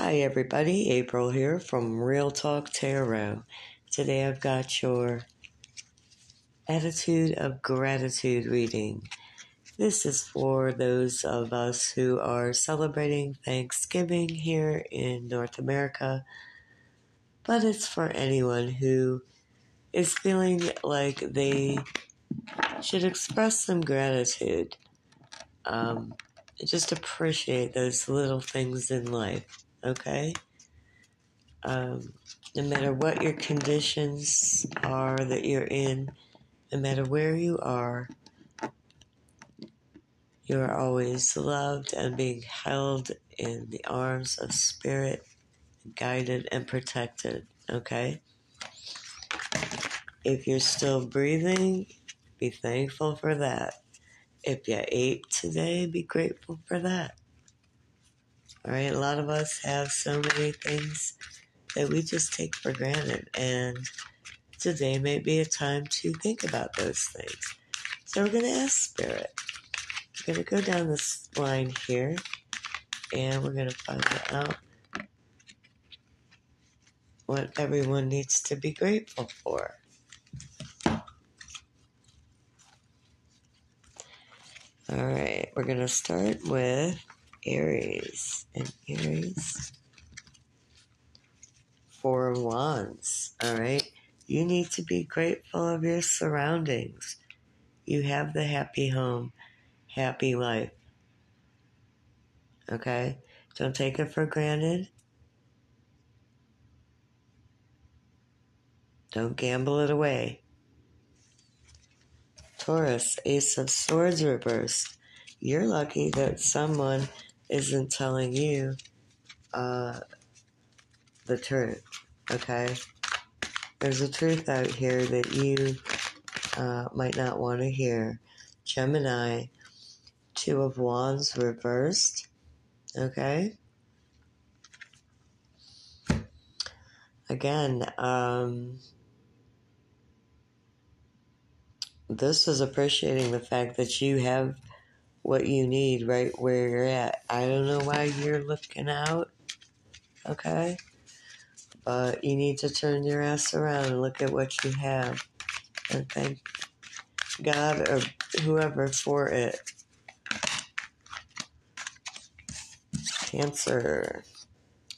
Hi, everybody. April here from Real Talk Tarot. Today I've got your attitude of gratitude reading. This is for those of us who are celebrating Thanksgiving here in North America, but it's for anyone who is feeling like they should express some gratitude. Um, just appreciate those little things in life, okay? Um, no matter what your conditions are that you're in, no matter where you are, you are always loved and being held in the arms of spirit, guided and protected, okay? If you're still breathing, be thankful for that. If you ate today, be grateful for that. All right, a lot of us have so many things that we just take for granted, and today may be a time to think about those things. So we're going to ask Spirit. We're going to go down this line here, and we're going to find out what everyone needs to be grateful for. All right, we're going to start with Aries. And Aries, Four of Wands. All right, you need to be grateful of your surroundings. You have the happy home, happy life. Okay, don't take it for granted. Don't gamble it away. Taurus, Ace of Swords reversed. You're lucky that someone isn't telling you uh, the truth, okay? There's a truth out here that you uh, might not want to hear. Gemini, Two of Wands reversed, okay? Again, um, this is appreciating the fact that you have what you need right where you're at. I don't know why you're looking out, okay? But you need to turn your ass around and look at what you have and thank God or whoever for it. Cancer,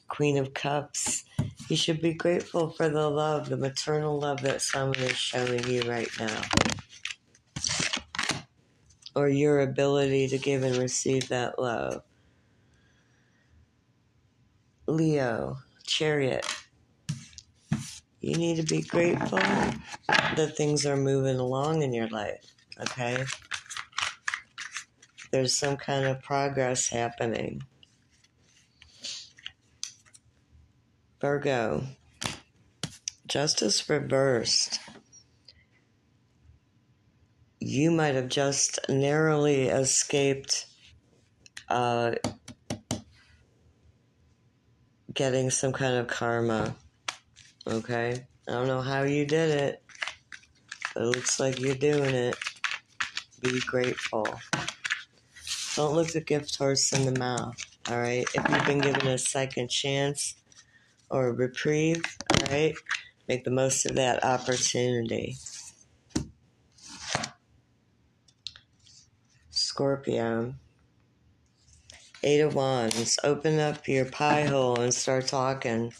Queen of Cups. You should be grateful for the love, the maternal love that someone is showing you right now or your ability to give and receive that love. Leo, Chariot. You need to be grateful that things are moving along in your life, okay? There's some kind of progress happening. Virgo, Justice reversed you might have just narrowly escaped uh, getting some kind of karma. Okay? I don't know how you did it, but it looks like you're doing it. Be grateful. Don't look the gift horse in the mouth, alright? If you've been given a second chance or a reprieve, alright? Make the most of that opportunity. Scorpio. Eight of Wands. Open up your pie hole and start talking.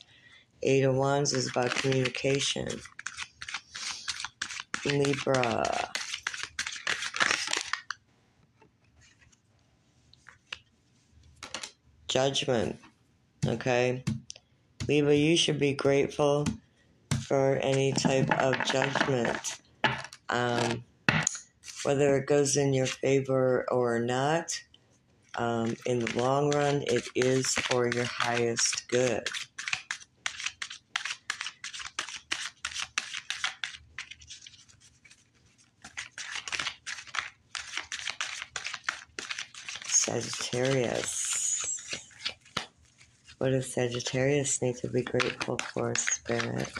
Eight of Wands is about communication. Libra. Judgment. Okay? Libra, you should be grateful for any type of judgment. Um, whether it goes in your favor or not, um, in the long run, it is for your highest good. Sagittarius. What does Sagittarius need to be grateful for, Spirit?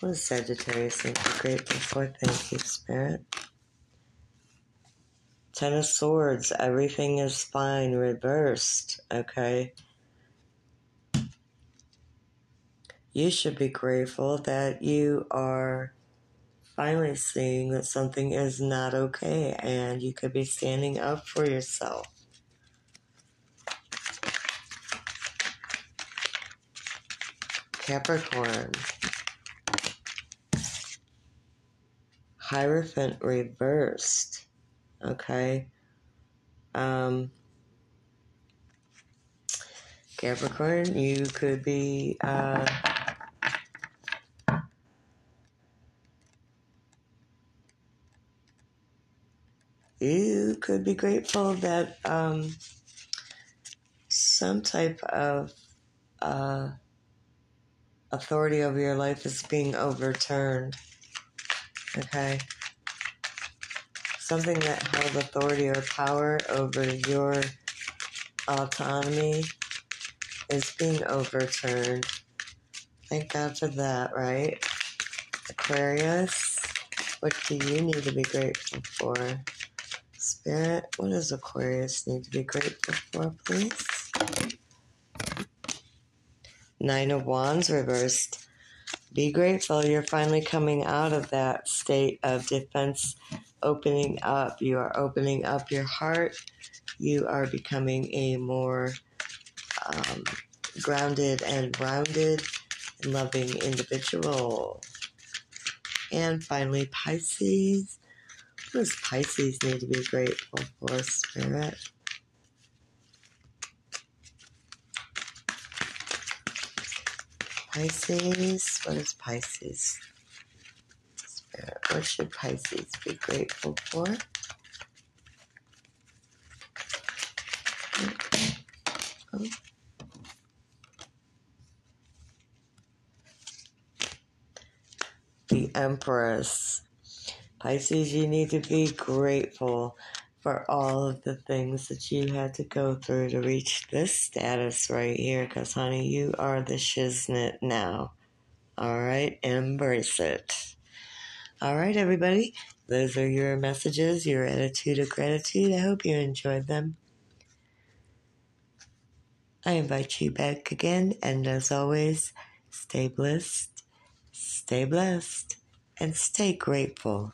What does Sagittarius to be grateful for? Thank you, Spirit. Ten of Swords, everything is fine, reversed, okay? You should be grateful that you are finally seeing that something is not okay and you could be standing up for yourself. Capricorn. Hierophant reversed. Okay. Um, Capricorn, you could be uh, you could be grateful that um, some type of uh, authority over your life is being overturned. Okay? Something that held authority or power over your autonomy is being overturned. Thank God for that, right? Aquarius, what do you need to be grateful for? Spirit, what does Aquarius need to be grateful for, please? Nine of Wands reversed. Be grateful you're finally coming out of that state of defense, opening up. You are opening up your heart. You are becoming a more um, grounded and rounded and loving individual. And finally, Pisces. What does Pisces need to be grateful for, Spirit? Pisces, what is Pisces? Spirit, what should Pisces be grateful for? The Empress. Pisces, you need to be grateful for all of the things that you had to go through to reach this status right here, because, honey, you are the shiznit now. All right, embrace it. All right, everybody, those are your messages, your attitude of gratitude. I hope you enjoyed them. I invite you back again, and as always, stay blessed, stay blessed, and stay grateful.